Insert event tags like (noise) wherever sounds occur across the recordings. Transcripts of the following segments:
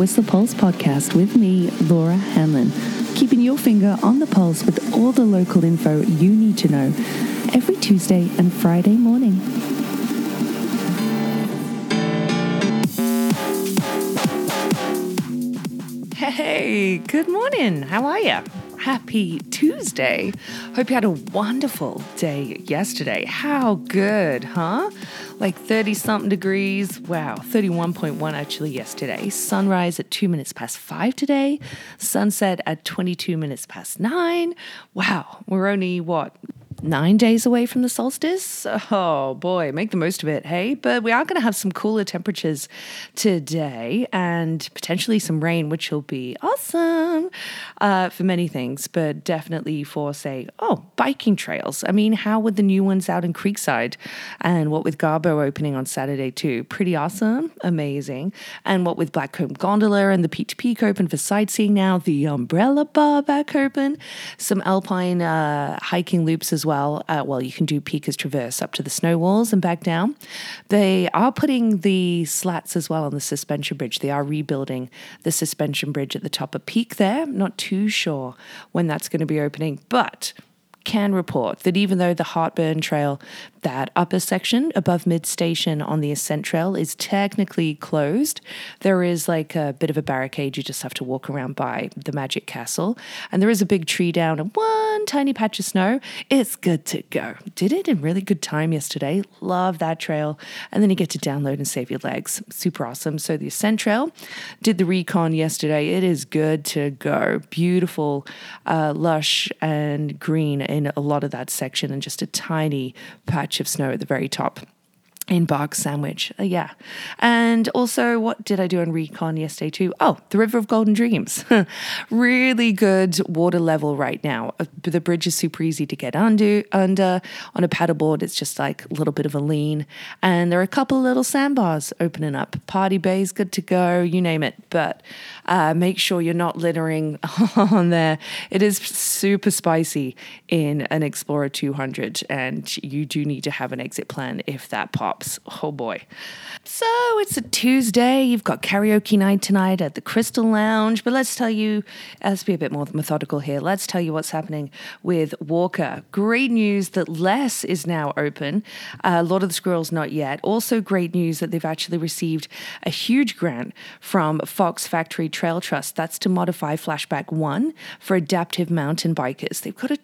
Whistler Pulse podcast with me, Laura Hanlon, keeping your finger on the pulse with all the local info you need to know every Tuesday and Friday morning. Hey, good morning. How are you? Happy Tuesday. Hope you had a wonderful day yesterday. How good, huh? Like 30 something degrees. Wow, 31.1 actually yesterday. Sunrise at 2 minutes past 5 today. Sunset at 22 minutes past 9. Wow, we're only what? nine days away from the solstice. Oh boy, make the most of it, hey? But we are going to have some cooler temperatures today and potentially some rain, which will be awesome uh, for many things, but definitely for, say, oh, biking trails. I mean, how would the new ones out in Creekside and what with Garbo opening on Saturday too? Pretty awesome, amazing. And what with Blackcomb Gondola and the Peak to Peak open for sightseeing now, the Umbrella Bar back open, some alpine uh, hiking loops as well well. Uh, well, you can do Peakers Traverse up to the snow walls and back down. They are putting the slats as well on the suspension bridge. They are rebuilding the suspension bridge at the top of Peak there. Not too sure when that's going to be opening, but can report that even though the Heartburn Trail that upper section above mid station on the Ascent Trail is technically closed. There is like a bit of a barricade you just have to walk around by the Magic Castle. And there is a big tree down and one tiny patch of snow. It's good to go. Did it in really good time yesterday. Love that trail. And then you get to download and save your legs. Super awesome. So the Ascent Trail did the recon yesterday. It is good to go. Beautiful, uh, lush and green in a lot of that section and just a tiny patch patch of snow at the very top in Bark Sandwich. Uh, yeah. And also, what did I do on Recon yesterday too? Oh, the River of Golden Dreams. (laughs) really good water level right now. Uh, the bridge is super easy to get under. Under on a paddleboard, it's just like a little bit of a lean. And there are a couple little sandbars opening up. Party bays, good to go. You name it. But uh, make sure you're not littering (laughs) on there. It is super spicy in an Explorer 200, and you do need to have an exit plan if that pops. Oh boy. So it's a Tuesday. You've got karaoke night tonight at the Crystal Lounge. But let's tell you, let's be a bit more methodical here. Let's tell you what's happening with WORCA. Great news that Les is now open. Uh, lot of the Squirrels, not yet. Also, great news that they've actually received a huge grant from Fox Factory Trail Trust. That's to modify Flashback 1 for adaptive mountain bikers. They've got a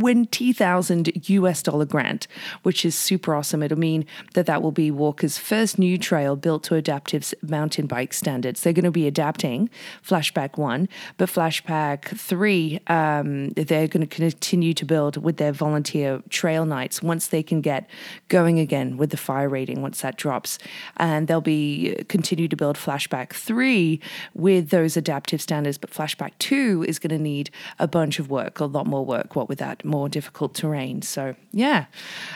20,000 US dollar grant, which is super awesome. It'll mean that that will be WORCA's first new trail built to adaptive mountain bike standards. They're going to be adapting Flashback 1, but Flashback 3, um, they're going to continue to build with their volunteer trail nights once they can get going again with the fire rating once that drops. And they'll be continue to build Flashback 3 with those adaptive standards, but Flashback 2 is going to need a bunch of work, a lot more work, what with that more difficult terrain. So, yeah.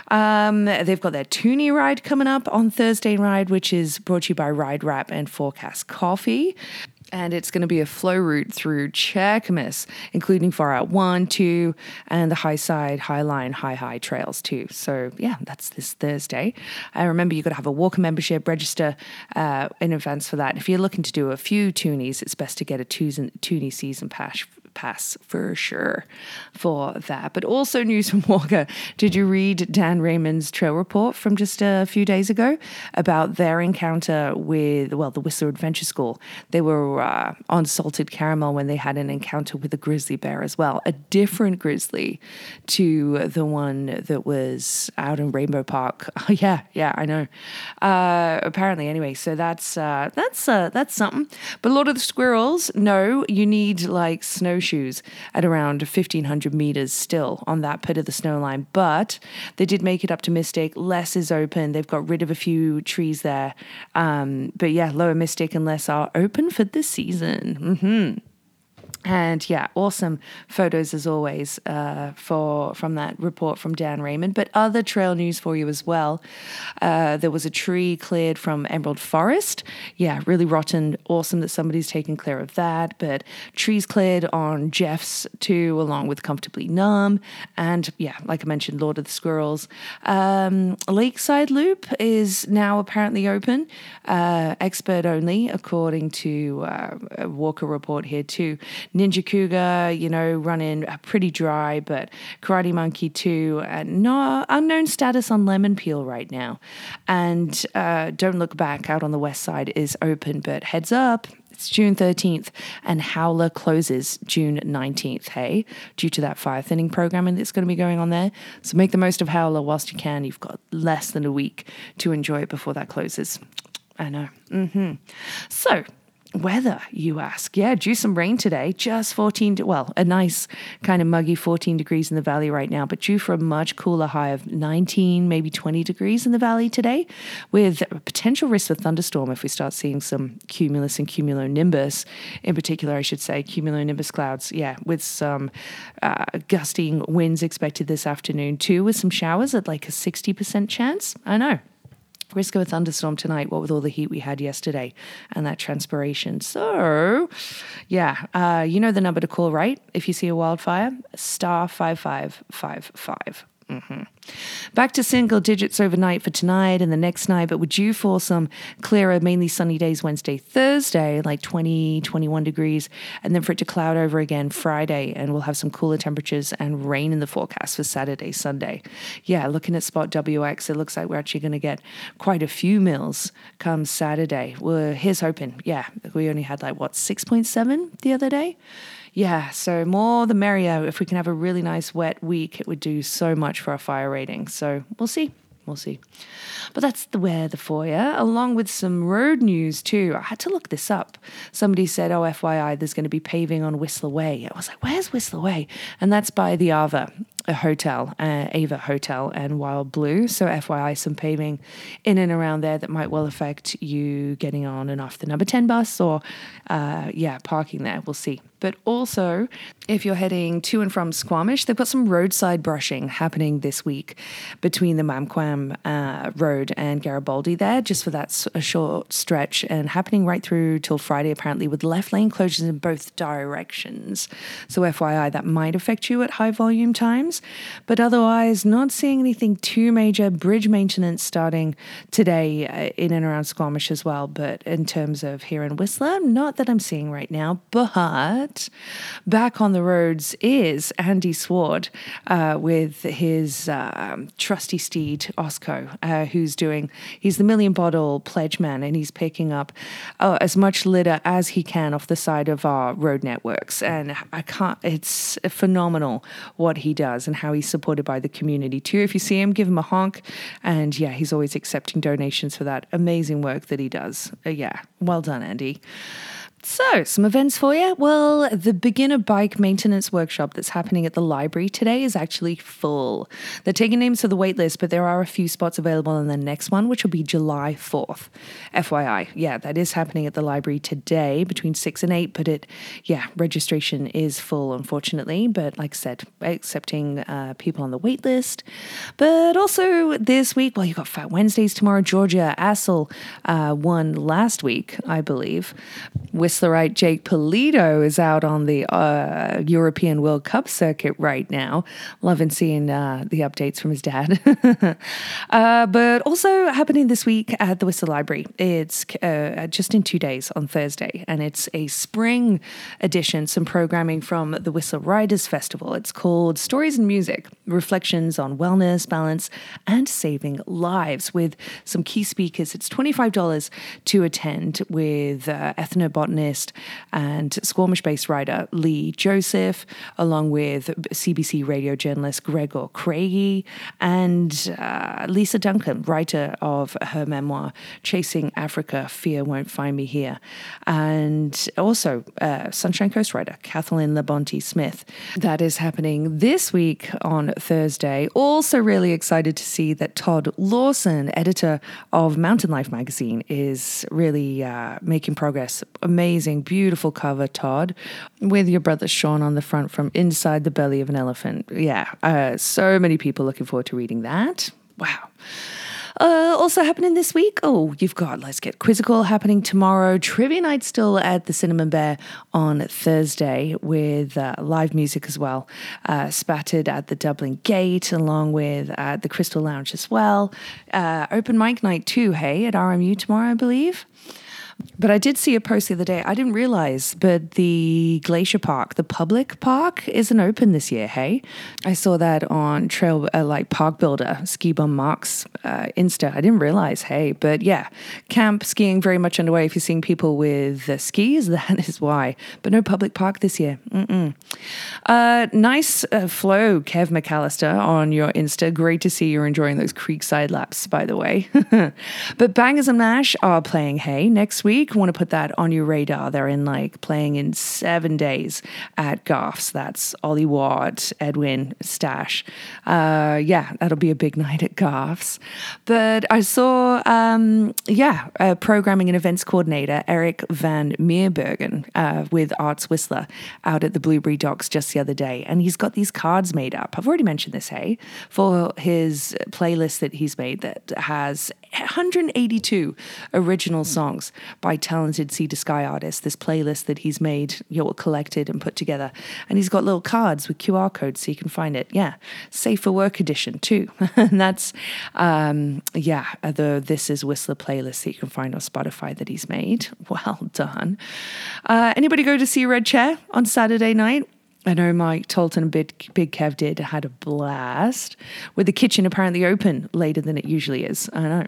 Um, they've got their Toonie ride coming up on Thursday Ride, which is brought to you by Ride Wrap and Forecast Coffee and it's going to be a flow route through Cheakamus, including Far Out 1, 2, and the High Side, High Line, High High trails too. So, yeah, that's this Thursday. I remember you've got to have a WORCA membership, register uh, in advance for that. And if you're looking to do a few toonies, it's best to get a Toonie season pass pass for sure for that. But also news from (laughs) WORCA. Did you read Dan Raymond's trail report from just a few days ago about their encounter with, well, the Whistler Adventure School? They were uh, on Salted Caramel when they had an encounter with a grizzly bear as well, a different grizzly to the one that was out in Rainbow Park. (laughs) Oh, yeah, yeah, I know. Uh, apparently, anyway, so that's uh, that's uh, that's something. But a lot of the Squirrels, no, you need like snow snowshoes at around 1500 meters still on that pit of the snow line. But they did make it up to Mystic. Les is open. They've got rid of a few trees there. Um, but yeah, Lower Mystic and Less are open for this season. Mm-hmm. And yeah, awesome photos as always uh, for from that report from Dan Raymond. But other trail news for you as well. Uh, there was a tree cleared from Emerald Forest. Yeah, really rotten. Awesome that somebody's taken care of that. But trees cleared on Jeff's too, along with Comfortably Numb. And yeah, like I mentioned, Lord of the Squirrels. Um, Lakeside Loop is now apparently open, uh, expert only, according to uh, a WORCA report here too. Ninja Cougar, you know, running pretty dry, but Karate Monkey 2, uh, no unknown status on Lemon Peel right now. And uh, Don't Look Back out on the west side is open, but heads up, it's June 13th, and Howler closes June 19th, hey, due to that fire thinning programming that's going to be going on there. So make the most of Howler whilst you can. You've got less than a week to enjoy it before that closes. I know. Mm-hmm. So, Weather, you ask. Yeah, due some rain today, just 14, well, a nice kind of muggy 14 degrees in the valley right now, but due for a much cooler high of 19, maybe 20 degrees in the valley today, with potential risk of thunderstorm if we start seeing some cumulus and cumulonimbus, in particular, I should say, cumulonimbus clouds. Yeah, with some uh, gusting winds expected this afternoon too, with some showers at like a 60% chance. I know, risk of a thunderstorm tonight, what with all the heat we had yesterday and that transpiration. So, yeah, uh, you know the number to call, right? If you see a wildfire, star 5555. Mm-hmm. Back to single digits overnight for tonight and the next night, but we're due for some clearer, mainly sunny days Wednesday, Thursday, like 20, 21 degrees, and then for it to cloud over again Friday, and we'll have some cooler temperatures and rain in the forecast for Saturday, Sunday. Yeah, looking at Spot WX, it looks like we're actually going to get quite a few mills come Saturday. Well, here's hoping. Yeah, we only had like, what, 6.7 the other day? Yeah, so more the merrier. If we can have a really nice wet week, it would do so much for our fire rating. So we'll see. We'll see. But that's the weather for you, along with some road news too. I had to look this up. Somebody said, oh, FYI, there's going to be paving on Whistler Way. I was like, where's Whistler Way? And that's by the Aava a hotel, uh, Aava Hotel and Wild Blue. So, FYI, some paving in and around there that might well affect you getting on and off the number 10 bus or, uh, yeah, parking there. We'll see. But also, if you're heading to and from Squamish, they've got some roadside brushing happening this week between the Mamquam uh, Road and Garibaldi there, just for that short stretch, and happening right through till Friday, apparently, with left lane closures in both directions. So, FYI, that might affect you at high volume times. But otherwise, not seeing anything too major. Bridge maintenance starting today uh, in and around Squamish as well. But in terms of here in Whistler, not that I'm seeing right now. But back on the roads is Andy Sward uh, with his uh, trusty steed, Osco, uh, who's doing, he's the million bottle pledge man and he's picking up uh, as much litter as he can off the side of our road networks. And I can't, it's phenomenal what he does and how he's supported by the community too. If you see him, give him a honk. And yeah, he's always accepting donations for that amazing work that he does. Uh, yeah, well done, Andy. So, some events for you. Well, the beginner bike maintenance workshop that's happening at the library today is actually full. They're taking names for the waitlist, but there are a few spots available in the next one, which will be July 4th. FYI, yeah, that is happening at the library today between 6 and 8, but it, yeah, registration is full, unfortunately. But like I said, accepting uh, people on the waitlist. But also this week, well, you've got Fat Wednesdays tomorrow. Georgia Assel uh, won last week, I believe. With Whistlerite Jake Polito is out on the uh, European World Cup circuit right now. Loving seeing uh, the updates from his dad. (laughs) uh, but also happening this week at the Whistler Library. It's uh, just in two days on Thursday, and it's a spring edition, some programming from the Whistler Writers Festival. It's called Stories and Music Reflections on Wellness, Balance, and Saving Lives with some key speakers. It's $25 to attend with uh, ethnobotanist and Squamish based writer Leigh Joseph, along with CBC radio journalist Gregor Craigie, and uh, Lisa Duncan, writer of her memoir, Chasing Africa Fear Won't Find Me Here, and also uh, Sunshine Coast writer Kathleen Labonte Smith. That is happening this week on Thursday. Also, really excited to see that Todd Lawson, editor of Mountain Life magazine, is really uh, making progress. Amazing amazing, beautiful cover, Todd, with your brother Sean on the front from Inside the Belly of an Elephant. Yeah, uh, so many people looking forward to reading that. Wow. Uh, also happening this week, oh, you've got Let's Get Quizzical happening tomorrow. Trivia night still at the Cinnamon Bear on Thursday with uh, live music as well. Uh, spattered at the Dublin Gate along with at the Crystal Lounge as well. Uh, open mic night too, hey, at RMU tomorrow, I believe. But I did see a post the other day. I didn't realize, but the Glacier Park, the public park, isn't open this year. Hey, I saw that on Trail uh, like Park Builder Ski Bum Marks uh, Insta. I didn't realize. Hey, but yeah, camp skiing very much underway. If you're seeing people with uh, skis, (laughs) that is why. But no public park this year. Uh, nice uh, flow, Kev McAllister, on your Insta. Great to see you're enjoying those creekside laps, by the way. (laughs) but Bangers and Mash are playing. Hey, next week. Want to put that on your radar. They're in like playing in seven days at Goffs. That's Ollie Watt, Edwin, Stash. Uh, yeah, that'll be a big (laughs) night at Goffs. But I saw, um, yeah, programming and events coordinator Eric Van Meerbergen uh, with Arts Whistler out at the Blueberry Docks just the other day. And he's got these cards made up. I've already mentioned this, hey, for his playlist that he's made that has 182 original songs by talented sea to sky artists. This playlist that he's made, you know, collected and put together, and he's got little cards with QR codes so you can find it. Yeah, safe for work edition too. (laughs) and that's um, yeah the This Is Whistler playlist that you can find on Spotify that he's made. (laughs) Well done. Uh, anybody go to see Red Chair on Saturday night? I know Mike Tolton and Big, Big Kev did had a blast with the kitchen apparently open later than it usually is. I know.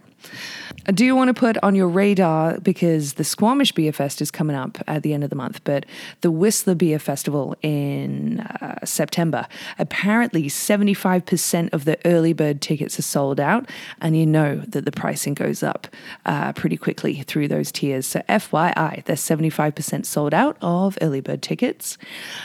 Do want to put on your radar because the Squamish Beer Fest is coming up at the end of the month, but the Whistler Beer Festival in uh, September. Apparently, 75% of the early bird tickets are sold out, and you know that the pricing goes up uh, pretty quickly through those tiers. So, FYI, they're 75% sold out of early bird tickets.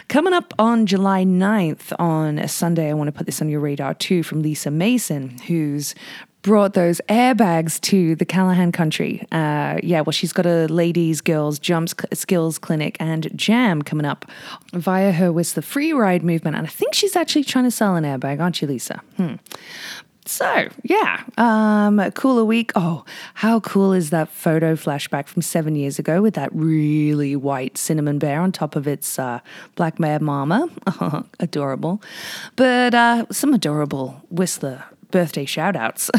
Coming up on July 9th on a Sunday, I want to put this on your radar too from Lisa Mason, who's brought those airbags to the Callaghan country. Uh, yeah, well, she's got a ladies, girls, jump skills clinic and jam coming up via her with the free ride movement. And I think she's actually trying to sell an airbag, aren't you, Lisa? Hmm. So, yeah, um, cooler week. Oh, how cool is that photo flashback from seven years ago with that really white cinnamon bear on top of its uh, black mare mama? (laughs) adorable. But uh, some adorable Whistler birthday shout outs. (laughs)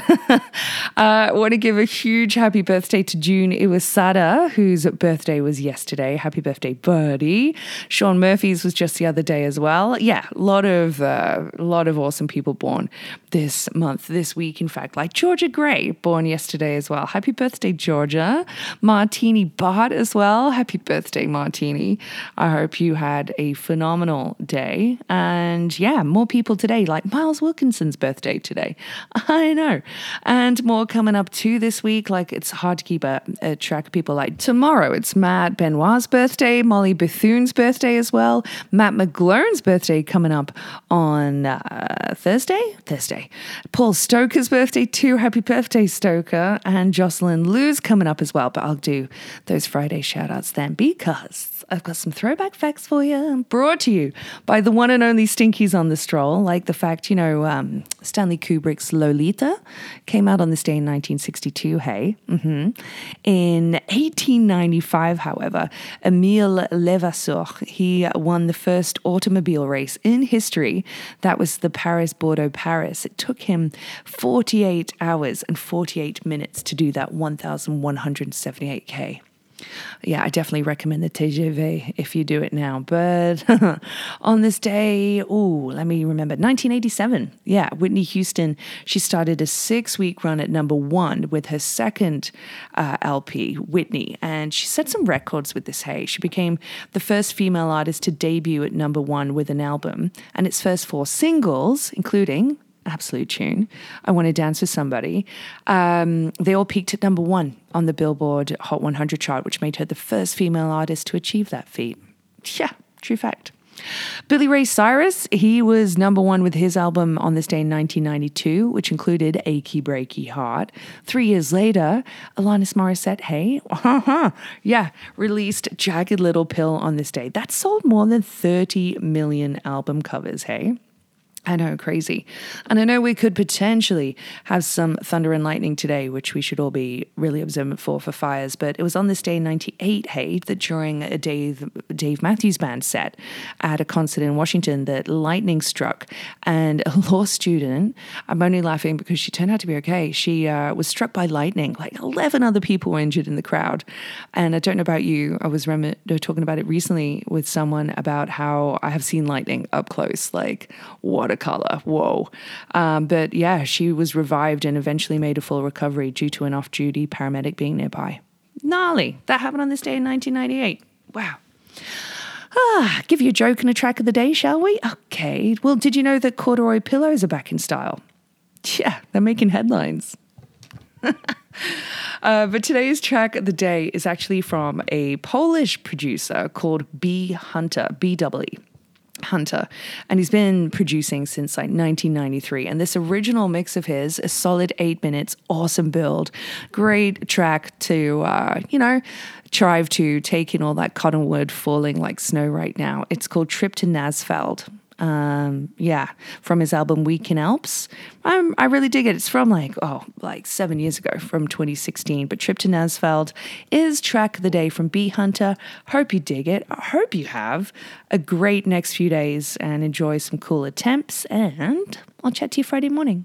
I uh, want to give a huge happy birthday to June Iwasada, whose birthday was yesterday. Happy birthday, Birdie. Sean Murphy's was just the other day as well. Yeah, a lot of, uh, lot of awesome people born this month, this week, in fact, like Georgia Gray, born yesterday as well. Happy birthday, Georgia. Martini Bart as well. Happy birthday, Martini. I hope you had a phenomenal day. And yeah, more people today, like Miles Wilkinson's birthday today. (laughs) I know. And more coming up too this week. Like it's hard to keep a, a track of people. Like tomorrow, it's Matt Benoit's birthday, Molly Bethune's birthday as well, Matt McGlone's birthday coming up on uh, Thursday. Thursday. Paul Stoker's birthday too. Happy birthday, Stoker. And Jocelyn Lou's coming up as well. But I'll do those Friday shout outs then because I've got some throwback facts for you, brought to you by the one and only Stinkies on the Stroll, like the fact, you know, um, Stanley Kubrick's Lolita came out on this day in 1962, hey? Mm-hmm. In 1895, however, Emile Levassor, he won the first automobile race in history. That was the Paris-Bordeaux-Paris. It took him 48 hours and 48 minutes to do that 1,178K yeah, I definitely recommend the TGV if you do it now. But (laughs) on this day, oh, let me remember, 1987. Yeah, Whitney Houston, she started a six week run at number one with her second uh, LP, Whitney. And she set some records with this, hey. She became the first female artist to debut at number one with an album. And its first four singles, including absolute tune. I Want to Dance with Somebody. Um, they all peaked at number one on the Billboard Hot 100 chart, which made her the first female artist to achieve that feat. Yeah, true fact. Billy Ray Cyrus, he was number one with his album on this day in 1992, which included Achy Breaky Heart. Three years later, Alanis Morissette, hey, (laughs) yeah, released Jagged Little Pill on this day. That sold more than 30 million album covers, hey? I know, crazy. And I know we could potentially have some thunder and lightning today, which we should all be really observant for for fires. But it was on this day in 98, hey, that during a Dave, Dave Matthews Band set at a concert in Washington, that lightning struck. And a (laughs) law student, I'm only laughing because she turned out to be okay. She uh, was struck by lightning. Like 11 other people were injured in the crowd. And I don't know about you, I was rem- talking about it recently with someone about how I have seen lightning up close. Like, what watercolor. Whoa. Um, but yeah, she was revived and eventually made a full recovery due to an off duty paramedic being nearby. Gnarly. That happened on this day in 1998. Wow. Ah, give you a joke and a track of the day, shall we? Okay. Well, did you know that corduroy pillows are back in style? Yeah, they're making headlines. (laughs) uh, but today's track of the day is actually from a Polish producer called B Hunter, B W. Hunter, and he's been producing since like 1993. And this original mix of his, a solid eight minutes, awesome build, great track to, uh, you know, drive to, take in all that cottonwood falling like snow right now. It's called Trip to Nassfeld. Um, yeah, from his album Week in Alps. Um, I really dig it. It's from like, oh, like seven years ago from 2016. But Trip to Nassfeld is track of the day from B Hunter. Hope you dig it. I hope you have a great next few days and enjoy some cool attempts. And I'll chat to you Friday morning.